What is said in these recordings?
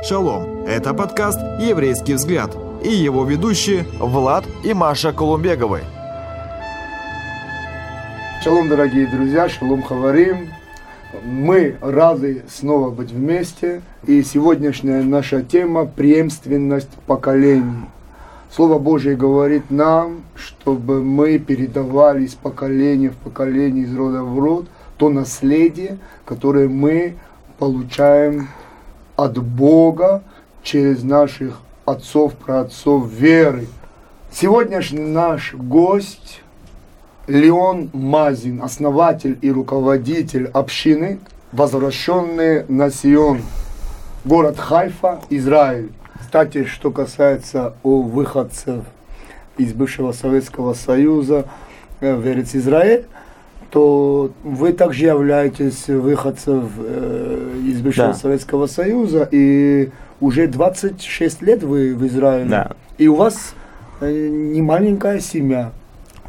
Шалом! Это подкаст «Еврейский взгляд» и его ведущие Влад и Маша Колумбеговы. Шалом, дорогие друзья, шалом хаварим. Мы рады снова быть вместе. И сегодняшняя наша тема – преемственность поколений. Слово Божье говорит нам, чтобы мы передавали из поколения в поколение, из рода в род, то наследие, которое мы получаем от Бога через наших отцов, праотцов веры. Сегодняшний наш гость Леон Мазин, основатель и руководитель общины «Возвращенные на Сион», город Хайфа, Израиль. Кстати, что касается о выходцев из бывшего Советского Союза э, в Израиль, то вы также являетесь выходцем э, из бывшего Да. Советского Союза, и уже 26 лет вы в Израиле. Да. И у вас э, не маленькая семья.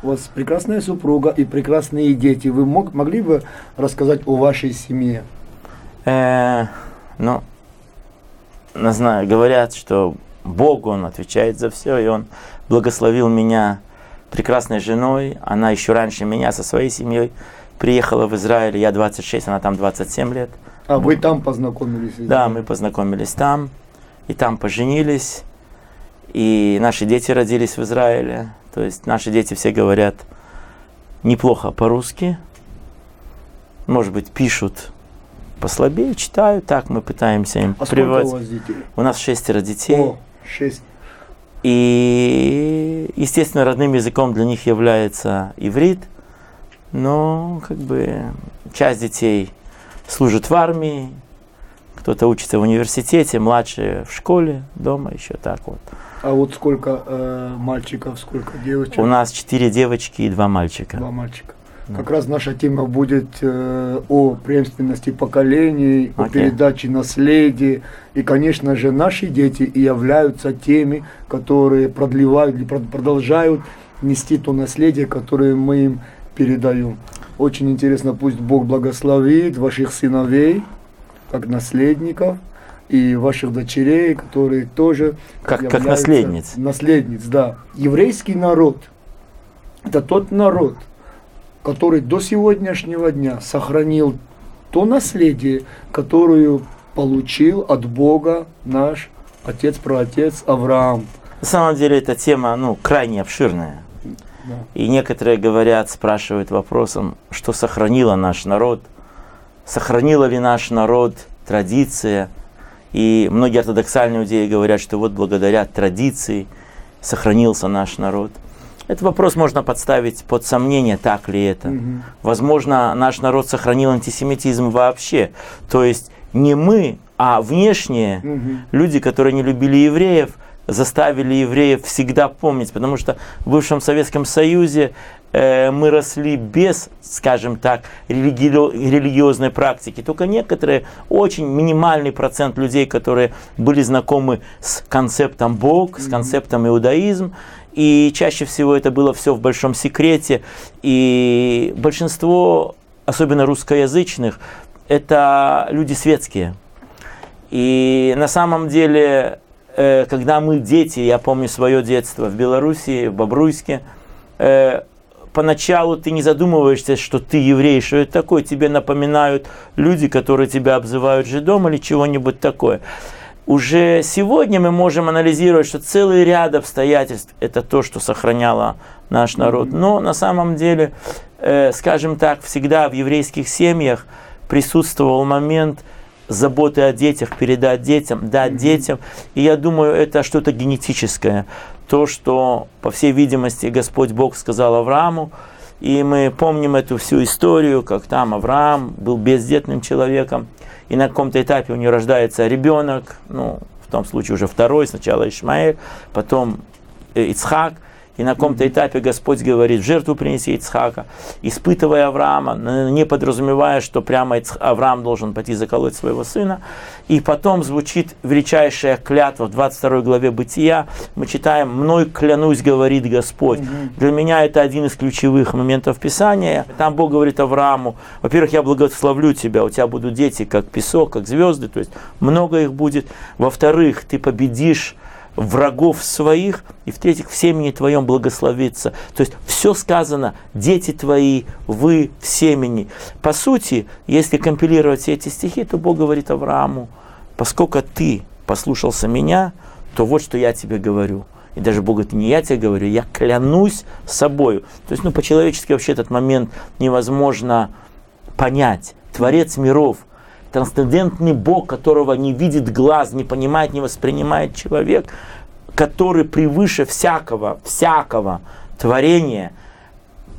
У вас прекрасная супруга и прекрасные дети. Вы мог, могли бы рассказать о вашей семье? Э, ну, не знаю, говорят, что Бог, Он отвечает за все, и Он благословил меня прекрасной женой. Она еще раньше меня со своей семьей приехала в Израиль. Я 26, она там 27 лет. А вы там познакомились? Да, мы познакомились там, и там поженились, и наши дети родились в Израиле. То есть наши дети все говорят неплохо по-русски, может быть, пишут послабее, читают, так мы пытаемся им А сколько у прививать. вас детей? У нас шестеро детей. О, шесть. И, естественно, родным языком для них является иврит. Но, как бы, часть детей служит в армии, кто-то учится в университете, младшие в школе, дома, еще так вот. А вот сколько э, мальчиков, сколько девочек? У нас четыре девочки и два мальчика. Два мальчика. Как раз наша тема будет э, о преемственности поколений, о Окей. передаче наследия. И, конечно же, наши дети и являются теми, которые продлевают или прод- продолжают нести то наследие, которое мы им передаем. Очень интересно, пусть Бог благословит ваших сыновей, как наследников, и ваших дочерей, которые тоже Как- как наследниц. Наследниц, да. Еврейский народ – это тот народ, который до сегодняшнего дня сохранил то наследие, которое получил от Бога наш отец-праотец Авраам. На самом деле эта тема, ну, крайне обширная. Да. И некоторые говорят, спрашивают вопросом, что сохранило наш народ, сохранила ли наш народ традиция. И многие ортодоксальные иудеи говорят, что вот благодаря традиции сохранился наш народ. Этот вопрос можно подставить под сомнение, так ли это. Мгм. Возможно, наш народ сохранил антисемитизм вообще. То есть не мы, а внешние Мгм. люди, которые не любили евреев, заставили евреев всегда помнить, потому что в бывшем Советском Союзе э, мы росли без, скажем так, религи- религиозной практики. Только некоторые, очень минимальный процент людей, которые были знакомы с концептом Бог, с концептом иудаизм, и чаще всего это было все в большом секрете, и большинство, особенно русскоязычных, это люди светские. И на самом деле, э, когда мы дети, я помню свое детство в Белоруссии, в Бобруйске, э, поначалу ты не задумываешься, что ты еврей, что это такое, тебе напоминают люди, которые тебя обзывают жидом или чего-нибудь такое. Уже сегодня мы можем анализировать, что целый ряд обстоятельств – это то, что сохраняло наш народ. Но на самом деле, э, скажем так, всегда в еврейских семьях присутствовал момент заботы о детях, передать детям, дать детям. И я думаю, это что-то генетическое. То, что, по всей видимости, Господь Бог сказал Аврааму, и мы помним эту всю историю, как там Авраам был бездетным человеком, и на каком-то этапе у него рождается ребенок, ну, в том случае уже второй, сначала Ишмаэль, потом э, Ицхак, и на каком-то этапе Господь говорит, жертву принеси Ицхака, испытывая Авраама, не подразумевая, что прямо Авраам должен пойти заколоть своего сына. И потом звучит величайшая клятва в 22 главе Бытия. Мы читаем «Мной клянусь, говорит Господь». Для меня это один из ключевых моментов Писания. Там Бог говорит Аврааму, во-первых, я благословлю тебя, у тебя будут дети, как песок, как звезды, то есть много их будет. Во-вторых, ты победишь врагов своих, и в-третьих, в семени твоем благословится. То есть все сказано, дети твои, вы в семени. По сути, если компилировать все эти стихи, то Бог говорит Аврааму, поскольку ты послушался меня, то вот что я тебе говорю. И даже Бог говорит, не я тебе говорю, я клянусь собою. То есть, ну, по-человечески вообще этот момент невозможно понять. Творец миров, трансцендентный Бог, которого не видит глаз, не понимает, не воспринимает человек, который превыше всякого, всякого творения,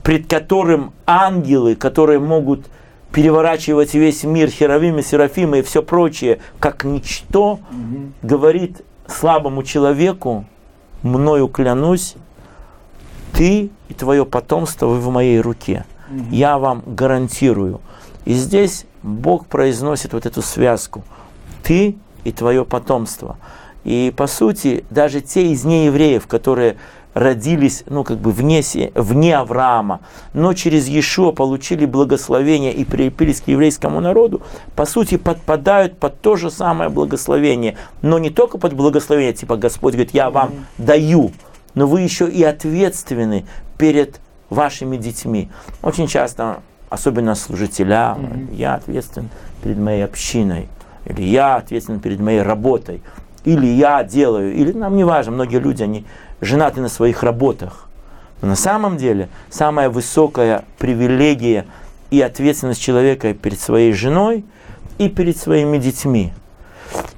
пред которым ангелы, которые могут переворачивать весь мир, херовимы, серафимы и все прочее, как ничто, угу. говорит слабому человеку, мною клянусь, ты и твое потомство вы в моей руке. Угу. Я вам гарантирую. И здесь Бог произносит вот эту связку. Ты и твое потомство. И по сути, даже те из неевреев, которые родились, ну, как бы вне, вне Авраама, но через Иешуа получили благословение и прилепились к еврейскому народу, по сути, подпадают под то же самое благословение. Но не только под благословение, типа Господь говорит, я вам даю, но вы еще и ответственны перед вашими детьми. Очень часто особенно служителя, mm-hmm. я ответственен перед моей общиной, или я ответственен перед моей работой, или я делаю, или нам не важно, многие люди, они женаты на своих работах. Но на самом деле самая высокая привилегия и ответственность человека перед своей женой и перед своими детьми.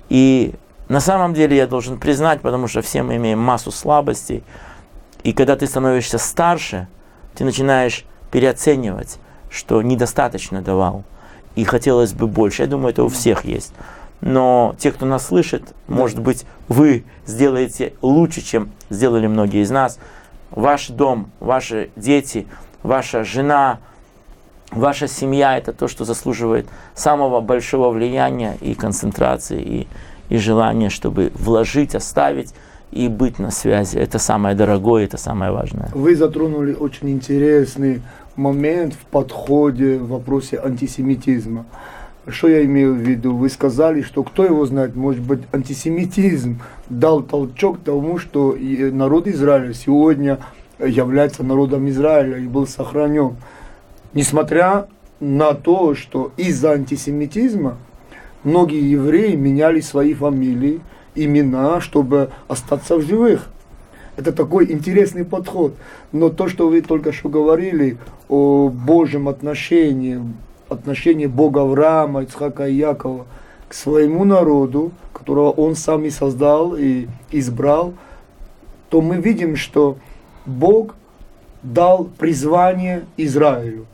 И на самом деле я должен признать, потому что все мы имеем массу слабостей, и когда ты становишься старше, ты начинаешь переоценивать что недостаточно давал, и хотелось бы больше. Я думаю, это у всех есть. Но те, кто нас слышит, может быть, вы сделаете лучше, чем сделали многие из нас. Ваш дом, ваши дети, ваша жена, ваша семья – это то, что заслуживает самого большого влияния и концентрации, и, и желания, чтобы вложить, оставить и быть на связи. Это самое дорогое, это самое важное. Вы затронули очень интересный момент в подходе в вопросе антисемитизма. Что я имею в виду? Вы сказали, что кто его знает, может быть, антисемитизм дал толчок тому, что народ Израиля сегодня является народом Израиля и был сохранен. Несмотря на то, что из-за антисемитизма многие евреи меняли свои фамилии, имена, чтобы остаться в живых. Это такой интересный подход. Но то, что вы только что говорили о Божьем отношении, отношении Бога Авраама, Ицхака и Якова к своему народу, которого он сам и создал и избрал, то мы видим, что Бог дал призвание Израилю.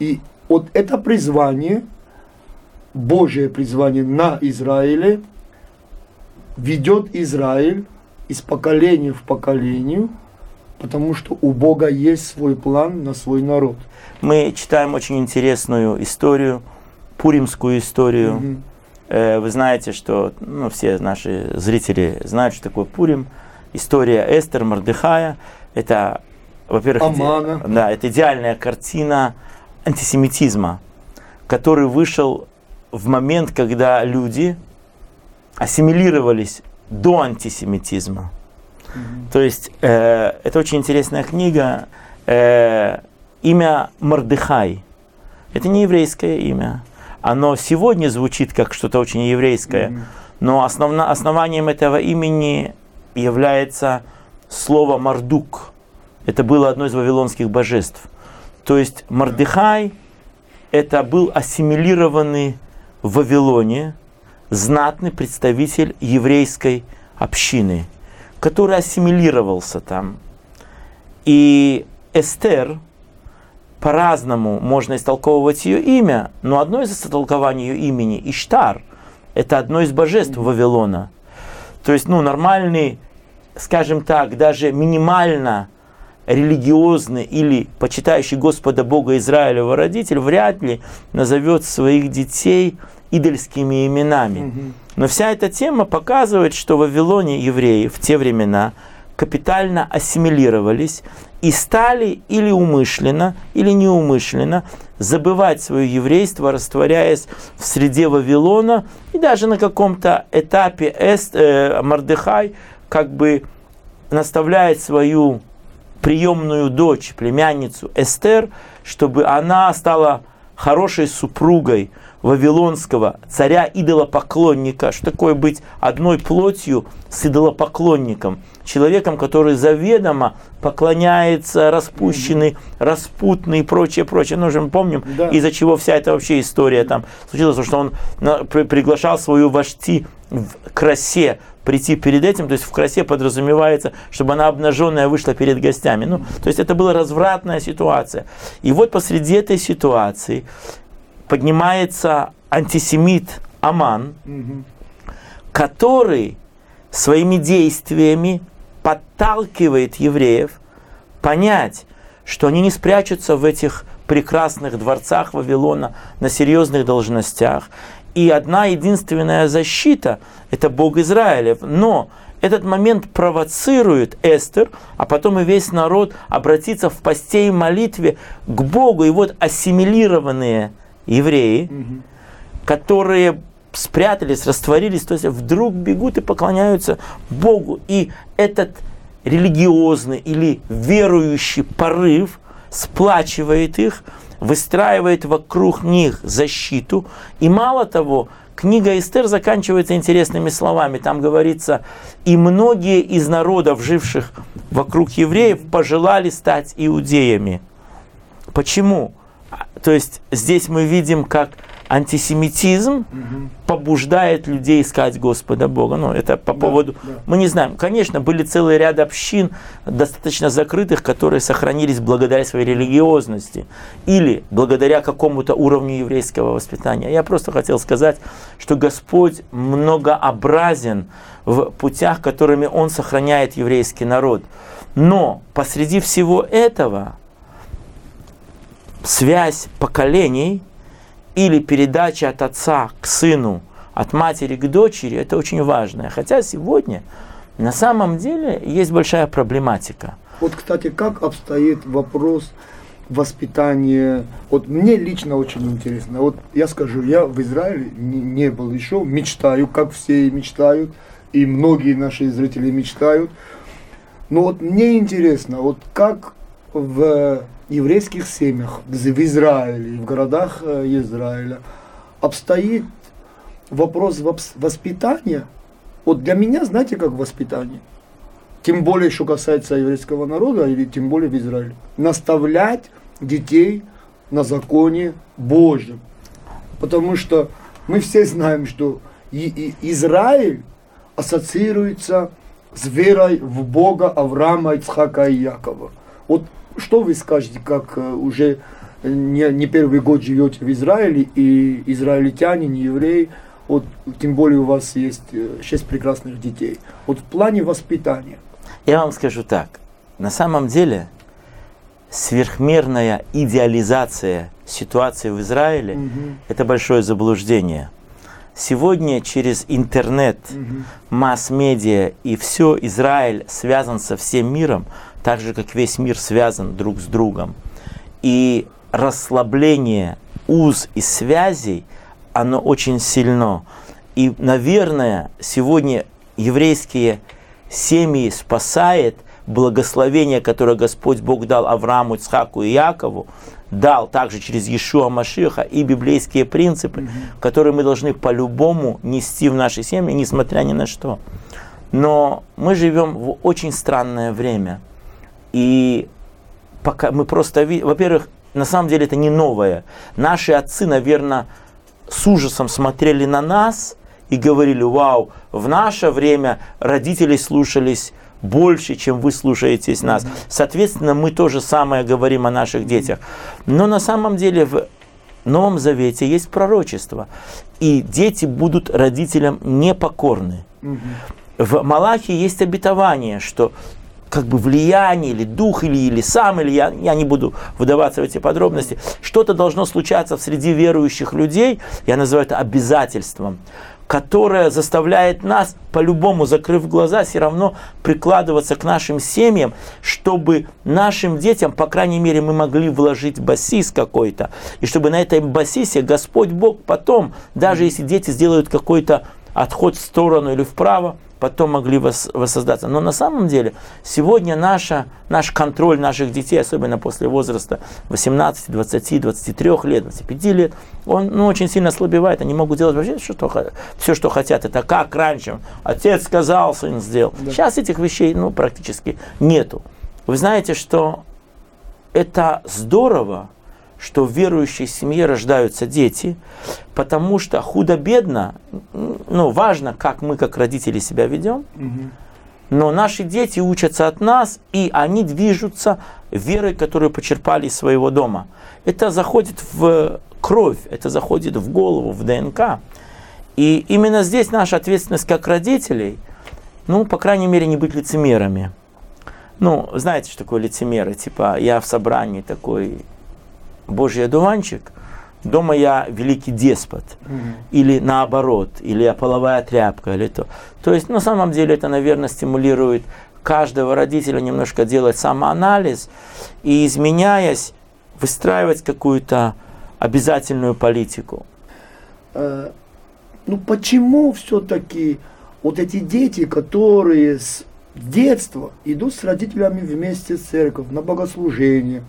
И вот это призвание, Божье призвание на Израиле, ведет Израиль из поколения в поколение, потому что у Бога есть свой план на свой народ. Мы читаем очень интересную историю, пуримскую историю. Угу. Вы знаете, что ну, все наши зрители знают, что такое Пурим. История Эстер, Мордыхая. Это, во-первых, иде... да, это идеальная картина антисемитизма, который вышел в момент, когда люди ассимилировались до антисемитизма. Mm-hmm. То есть э, это очень интересная книга. Э, имя Мордыхай. Это не еврейское имя. Оно сегодня звучит как что-то очень еврейское, mm-hmm. но основно, основанием этого имени является слово Мардук. Это было одно из вавилонских божеств. То есть Мордыхай это был ассимилированный в Вавилоне знатный представитель еврейской общины, который ассимилировался там. И Эстер, по-разному можно истолковывать ее имя, но одно из истолкований ее имени – Иштар. Это одно из божеств Вавилона. То есть, ну, нормальный, скажем так, даже минимально религиозный или почитающий Господа Бога Израилева родитель вряд ли назовет своих детей идольскими именами. Но вся эта тема показывает, что в Вавилоне евреи в те времена капитально ассимилировались и стали или умышленно, или неумышленно забывать свое еврейство, растворяясь в среде Вавилона, и даже на каком-то этапе Эст, э, Мардыхай как бы наставляет свою приемную дочь, племянницу Эстер, чтобы она стала хорошей супругой вавилонского царя-идолопоклонника. Что такое быть одной плотью с идолопоклонником? Человеком, который заведомо поклоняется распущенный, распутный и прочее, прочее. Ну, же мы помним, да. из-за чего вся эта вообще история там случилась, что он приглашал свою вожти в красе прийти перед этим, то есть в красе подразумевается, чтобы она обнаженная вышла перед гостями. Ну, то есть это была развратная ситуация. И вот посреди этой ситуации поднимается антисемит Аман, угу. который своими действиями подталкивает евреев понять, что они не спрячутся в этих прекрасных дворцах Вавилона на серьезных должностях. И одна единственная защита – это Бог Израилев. Но этот момент провоцирует Эстер, а потом и весь народ обратиться в посте и молитве к Богу. И вот ассимилированные евреи, угу. которые спрятались, растворились, то есть вдруг бегут и поклоняются Богу. И этот религиозный или верующий порыв сплачивает их, выстраивает вокруг них защиту. И мало того, книга Эстер заканчивается интересными словами. Там говорится, и многие из народов, живших вокруг евреев, пожелали стать иудеями. Почему? То есть здесь мы видим, как антисемитизм угу. побуждает людей искать Господа Бога. Ну, это по да, поводу... Да. Мы не знаем. Конечно, были целый ряд общин, достаточно закрытых, которые сохранились благодаря своей религиозности или благодаря какому-то уровню еврейского воспитания. Я просто хотел сказать, что Господь многообразен в путях, которыми Он сохраняет еврейский народ. Но посреди всего этого связь поколений или передача от отца к сыну, от матери к дочери, это очень важно. Хотя сегодня на самом деле есть большая проблематика. Вот, кстати, как обстоит вопрос воспитания? Вот мне лично очень интересно. Вот я скажу, я в Израиле не, не был еще, мечтаю, как все мечтают, и многие наши зрители мечтают. Но вот мне интересно, вот как в еврейских семьях, в Израиле, в городах э, Израиля, обстоит вопрос воспитания. Вот для меня, знаете, как воспитание? Тем более, что касается еврейского народа, или тем более в Израиле. Наставлять детей на законе Божьем. Потому что мы все знаем, что Израиль ассоциируется с верой в Бога Авраама, Ицхака и Якова. Вот что вы скажете, как э, уже не, не первый год живете в Израиле, и израильтяне, не евреи, вот, тем более у вас есть э, шесть прекрасных детей. Вот в плане воспитания. Я вам скажу так. На самом деле, сверхмерная идеализация ситуации в Израиле угу. это большое заблуждение. Сегодня через интернет, угу. масс-медиа и все Израиль связан со всем миром так же, как весь мир связан друг с другом. И расслабление уз и связей, оно очень сильно. И, наверное, сегодня еврейские семьи спасает благословение, которое Господь Бог дал Аврааму, Ицхаку и Якову, дал также через Иешуа Машиха и библейские принципы, mm-hmm. которые мы должны по-любому нести в нашей семье, несмотря ни на что. Но мы живем в очень странное время – и пока мы просто видим, во-первых, на самом деле это не новое. Наши отцы, наверное, с ужасом смотрели на нас и говорили, вау, в наше время родители слушались больше, чем вы слушаетесь нас. Соответственно, мы то же самое говорим о наших детях. Но на самом деле в Новом Завете есть пророчество. И дети будут родителям непокорны. В Малахе есть обетование, что как бы влияние, или дух, или, или сам, или я, я не буду выдаваться в эти подробности, что-то должно случаться среди верующих людей, я называю это обязательством, которое заставляет нас, по-любому закрыв глаза, все равно прикладываться к нашим семьям, чтобы нашим детям, по крайней мере, мы могли вложить басис какой-то, и чтобы на этой басисе Господь Бог потом, даже если дети сделают какой-то отход в сторону или вправо, потом могли воссоздаться. Но на самом деле сегодня наша, наш контроль наших детей, особенно после возраста 18, 20, 23 лет, 25 лет, он ну, очень сильно ослабевает. Они могут делать вообще что, все, что хотят. Это как раньше. Отец сказал, сын сделал. Да. Сейчас этих вещей ну, практически нету. Вы знаете, что это здорово, что в верующей семье рождаются дети, потому что худо-бедно, ну, важно, как мы, как родители, себя ведем, но наши дети учатся от нас, и они движутся верой, которую почерпали из своего дома. Это заходит в кровь, это заходит в голову, в ДНК. И именно здесь наша ответственность как родителей, ну, по крайней мере, не быть лицемерами. Ну, знаете, что такое лицемеры? Типа, я в собрании такой Божий одуванчик, дома я великий деспот, mm-hmm. или наоборот, или я половая тряпка, или то. То есть, на самом деле, это, наверное, стимулирует каждого родителя немножко делать самоанализ и, изменяясь, выстраивать какую-то обязательную политику. Э, ну почему все-таки вот эти дети, которые с детства идут с родителями вместе в церковь на богослужение,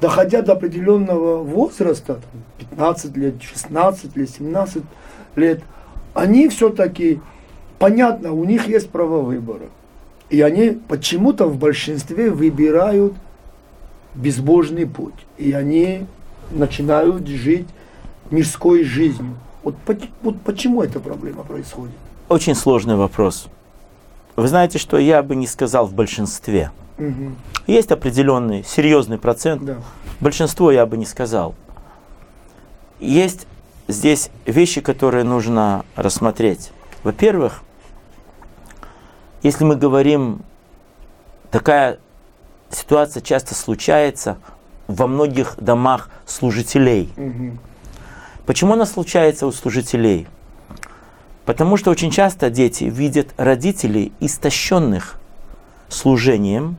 доходя до определенного возраста, 15 лет, 16 лет, 17 лет, они все-таки, понятно, у них есть право выбора. И они почему-то в большинстве выбирают безбожный путь. И они начинают жить мирской жизнью. Вот, вот почему эта проблема происходит? Очень сложный вопрос. Вы знаете, что я бы не сказал в большинстве. Угу. Есть определенный серьезный процент. Да. Большинство я бы не сказал. Есть здесь вещи, которые нужно рассмотреть. Во-первых, если мы говорим, такая ситуация часто случается во многих домах служителей. Угу. Почему она случается у служителей? Потому что очень часто дети видят родителей истощенных служением,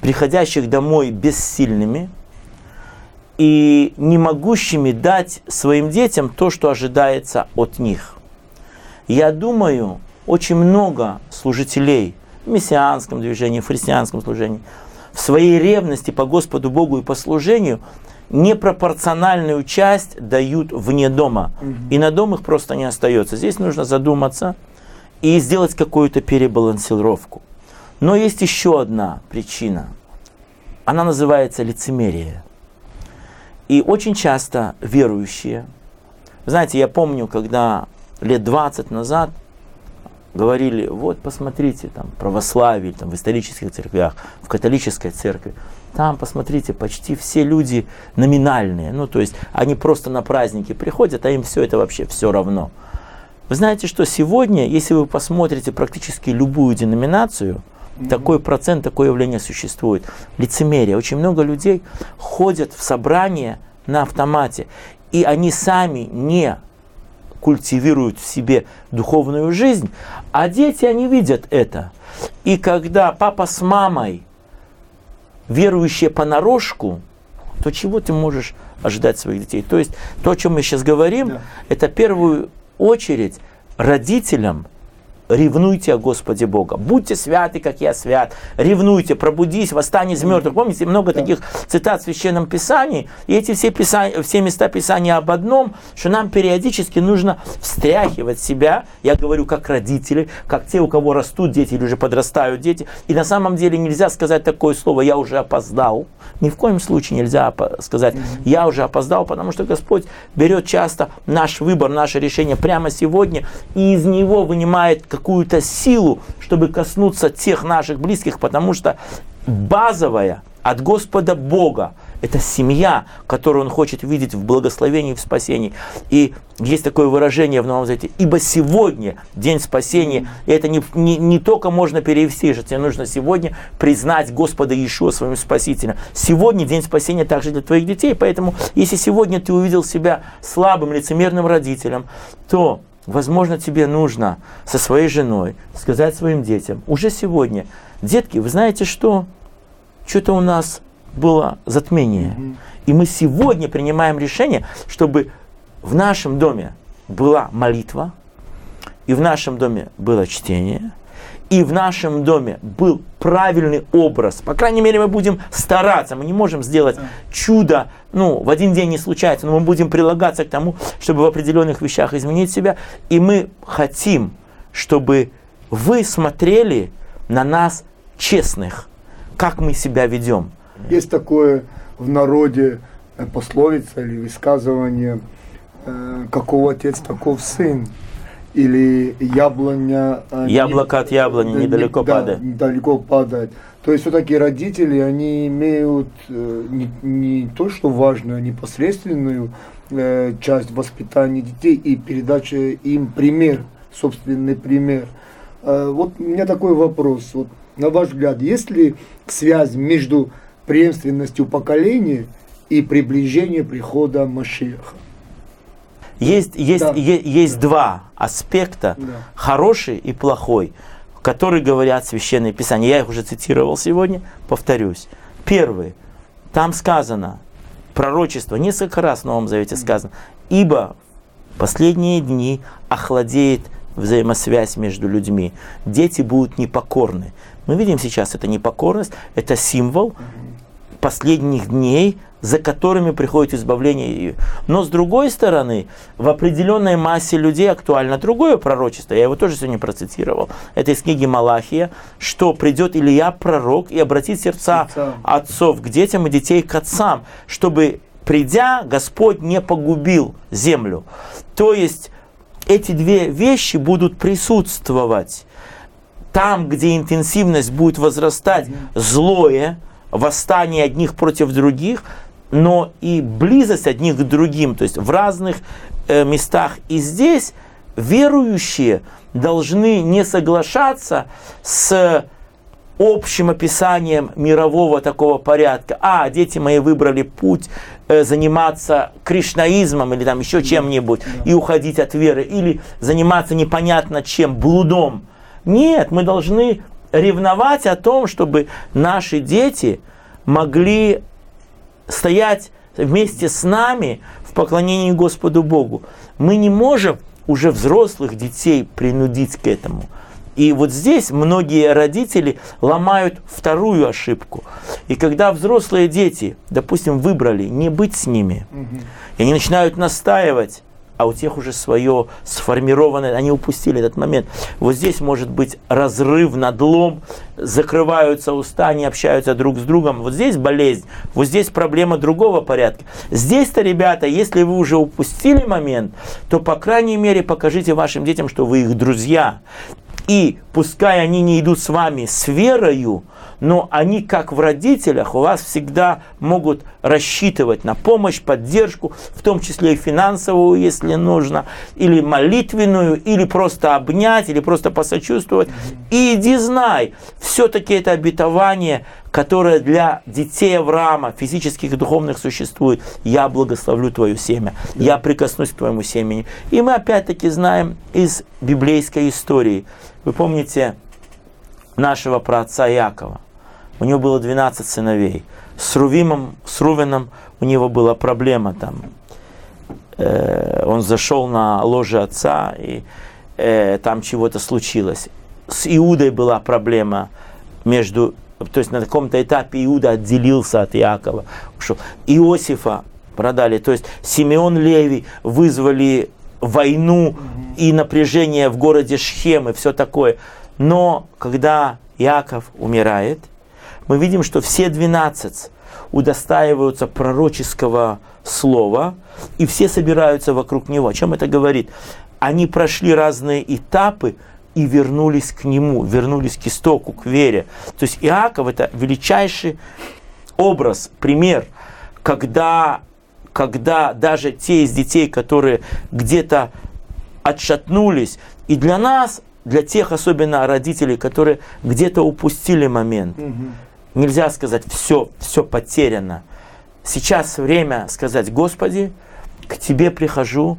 приходящих домой бессильными и не могущими дать своим детям то, что ожидается от них. Я думаю, очень много служителей в мессианском движении, в христианском служении, в своей ревности по Господу Богу и по служению непропорциональную часть дают вне дома. Угу. И на дом их просто не остается. Здесь нужно задуматься и сделать какую-то перебалансировку. Но есть еще одна причина. Она называется лицемерие. И очень часто верующие, знаете, я помню, когда лет 20 назад говорили, вот посмотрите, там, православие, там, в исторических церквях, в католической церкви, там, посмотрите, почти все люди номинальные, ну, то есть они просто на праздники приходят, а им все это вообще все равно. Вы знаете, что сегодня, если вы посмотрите практически любую деноминацию, такой процент, такое явление существует. Лицемерие. Очень много людей ходят в собрания на автомате, и они сами не культивируют в себе духовную жизнь, а дети, они видят это. И когда папа с мамой верующие понарошку, то чего ты можешь ожидать своих детей? То есть то, о чем мы сейчас говорим, да. это в первую очередь родителям ревнуйте о Господе Бога. Будьте святы, как я свят. Ревнуйте, пробудись, восстань из мертвых. Помните, много да. таких цитат в Священном Писании. И эти все, писания, все места Писания об одном, что нам периодически нужно встряхивать себя. Я говорю как родители, как те, у кого растут дети или уже подрастают дети. И на самом деле нельзя сказать такое слово «я уже опоздал». Ни в коем случае нельзя сказать «я уже опоздал», потому что Господь берет часто наш выбор, наше решение прямо сегодня и из него вынимает какую-то силу, чтобы коснуться тех наших близких, потому что базовая от Господа Бога. Это семья, которую Он хочет видеть в благословении, в спасении. И есть такое выражение в Новом Завете. Ибо сегодня день спасения. И это не, не, не только можно перевести, что тебе нужно сегодня признать Господа Иешуа своим спасителем. Сегодня день спасения также для твоих детей. Поэтому, если сегодня ты увидел себя слабым, лицемерным родителем, то Возможно, тебе нужно со своей женой сказать своим детям уже сегодня, детки, вы знаете что? Что-то у нас было затмение. И мы сегодня принимаем решение, чтобы в нашем доме была молитва, и в нашем доме было чтение, и в нашем доме был правильный образ. По крайней мере, мы будем стараться. Мы не можем сделать чудо, ну, в один день не случается, но мы будем прилагаться к тому, чтобы в определенных вещах изменить себя. И мы хотим, чтобы вы смотрели на нас честных, как мы себя ведем. Есть такое в народе э, пословица или высказывание, э, какого отец, таков сын или яблоня... Э, Яблоко от яблони да, недалеко да, падает. Далеко падает. То есть все-таки родители, они имеют э, не, не то, что важно, а непосредственную э, часть воспитания детей и передачи им пример, собственный пример. Э, вот у меня такой вопрос. Вот, на ваш взгляд, есть ли связь между преемственностью поколения и приближением прихода Машеха? Есть, есть, да. есть, есть да. два аспекта, да. хороший и плохой, которые говорят Священное Писание. Я их уже цитировал сегодня, повторюсь. Первый. Там сказано, пророчество, несколько раз в Новом Завете сказано, ибо последние дни охладеет взаимосвязь между людьми. Дети будут непокорны. Мы видим сейчас это непокорность, это символ последних дней, за которыми приходит избавление. Но с другой стороны, в определенной массе людей актуально другое пророчество. Я его тоже сегодня процитировал. Это из книги Малахия, что придет Илья пророк и обратит сердца отцов к детям и детей к отцам, чтобы придя, Господь не погубил землю. То есть эти две вещи будут присутствовать. Там, где интенсивность будет возрастать, злое, восстание одних против других, но и близость одних к другим, то есть в разных э, местах. И здесь верующие должны не соглашаться с общим описанием мирового такого порядка. А, дети мои выбрали путь э, заниматься кришнаизмом или там еще чем-нибудь и уходить от веры, или заниматься непонятно чем, блудом. Нет, мы должны ревновать о том, чтобы наши дети могли стоять вместе с нами в поклонении Господу Богу. Мы не можем уже взрослых детей принудить к этому. И вот здесь многие родители ломают вторую ошибку. И когда взрослые дети, допустим, выбрали не быть с ними, угу. и они начинают настаивать, а у тех уже свое сформированное, они упустили этот момент. Вот здесь может быть разрыв, надлом, закрываются уста, не общаются друг с другом. Вот здесь болезнь, вот здесь проблема другого порядка. Здесь-то, ребята, если вы уже упустили момент, то, по крайней мере, покажите вашим детям, что вы их друзья. И пускай они не идут с вами с верою, но они, как в родителях, у вас всегда могут рассчитывать на помощь, поддержку, в том числе и финансовую, если нужно, или молитвенную, или просто обнять, или просто посочувствовать. И иди знай, все-таки это обетование, которое для детей Авраама, физических и духовных существует. Я благословлю твое семя, я прикоснусь к твоему семени. И мы опять-таки знаем из библейской истории. Вы помните нашего праотца Якова. У него было 12 сыновей. С Рувимом, с Рувеном у него была проблема там. Э, он зашел на ложе отца, и э, там чего-то случилось. С Иудой была проблема между то есть на каком-то этапе Иуда отделился от Иакова, ушел. Иосифа продали, то есть Симеон Леви вызвали войну и напряжение в городе Шхем и все такое. Но когда Иаков умирает, мы видим, что все 12 удостаиваются пророческого слова, и все собираются вокруг него. О чем это говорит? Они прошли разные этапы и вернулись к нему, вернулись к истоку, к вере. То есть Иаков это величайший образ, пример, когда, когда даже те из детей, которые где-то отшатнулись, и для нас, для тех особенно родителей, которые где-то упустили момент, нельзя сказать, все, все потеряно. Сейчас время сказать, Господи, к Тебе прихожу,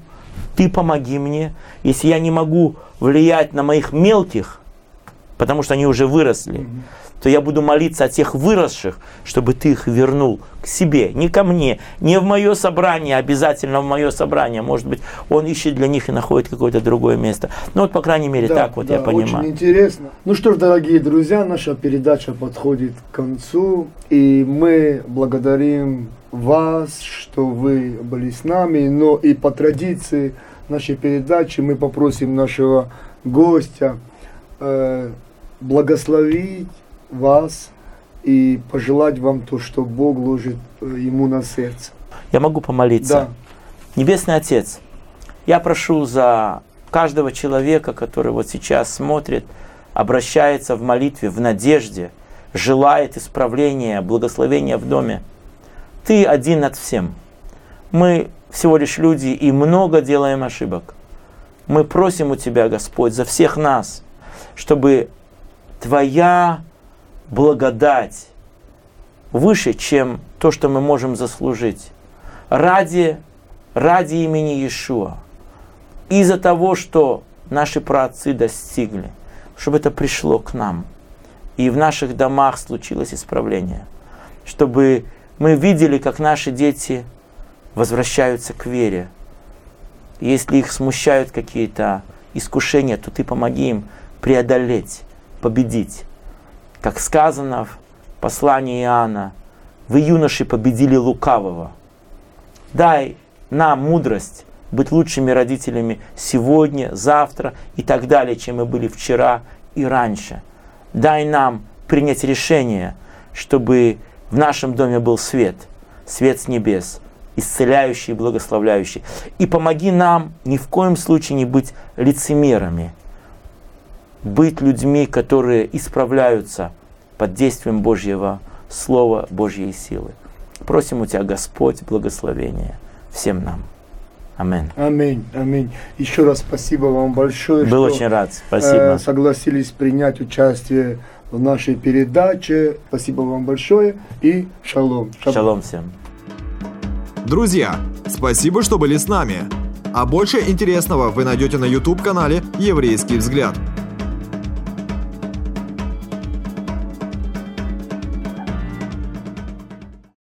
Ты помоги мне. Если я не могу влиять на моих мелких, потому что они уже выросли, то я буду молиться о тех выросших, чтобы ты их вернул к себе, не ко мне, не в мое собрание, обязательно в мое собрание. Может быть, он ищет для них и находит какое-то другое место. Ну вот, по крайней мере, Да, так вот да, я понимаю. Очень интересно. Ну что ж, дорогие друзья, наша передача подходит к концу, и мы благодарим вас, что вы были с нами, но и по традиции нашей передачи мы попросим нашего гостя э, благословить вас и пожелать вам то, что Бог ложит э, ему на сердце. Я могу помолиться. Да. Небесный Отец, я прошу за каждого человека, который вот сейчас смотрит, обращается в молитве, в надежде, желает исправления, благословения в доме. Ты один над всем. Мы всего лишь люди и много делаем ошибок. Мы просим у Тебя, Господь, за всех нас, чтобы Твоя благодать выше, чем то, что мы можем заслужить. Ради, ради имени Иешуа. Из-за того, что наши праотцы достигли, чтобы это пришло к нам. И в наших домах случилось исправление. Чтобы мы видели, как наши дети возвращаются к вере. Если их смущают какие-то искушения, то ты помоги им преодолеть, победить. Как сказано в послании Иоанна, вы, юноши, победили лукавого. Дай нам мудрость быть лучшими родителями сегодня, завтра и так далее, чем мы были вчера и раньше. Дай нам принять решение, чтобы в нашем доме был свет, свет с небес, исцеляющий и благословляющий. И помоги нам ни в коем случае не быть лицемерами, быть людьми, которые исправляются под действием Божьего Слова, Божьей силы. Просим у Тебя, Господь, благословения всем нам. Аминь. Аминь, аминь. Еще раз спасибо вам большое, Был что очень рад. э, Спасибо. согласились принять участие в нашей передаче. Спасибо вам большое и шалом. Шалом всем. Друзья, спасибо, что были с нами. А больше интересного вы найдете на YouTube-канале «Еврейский взгляд».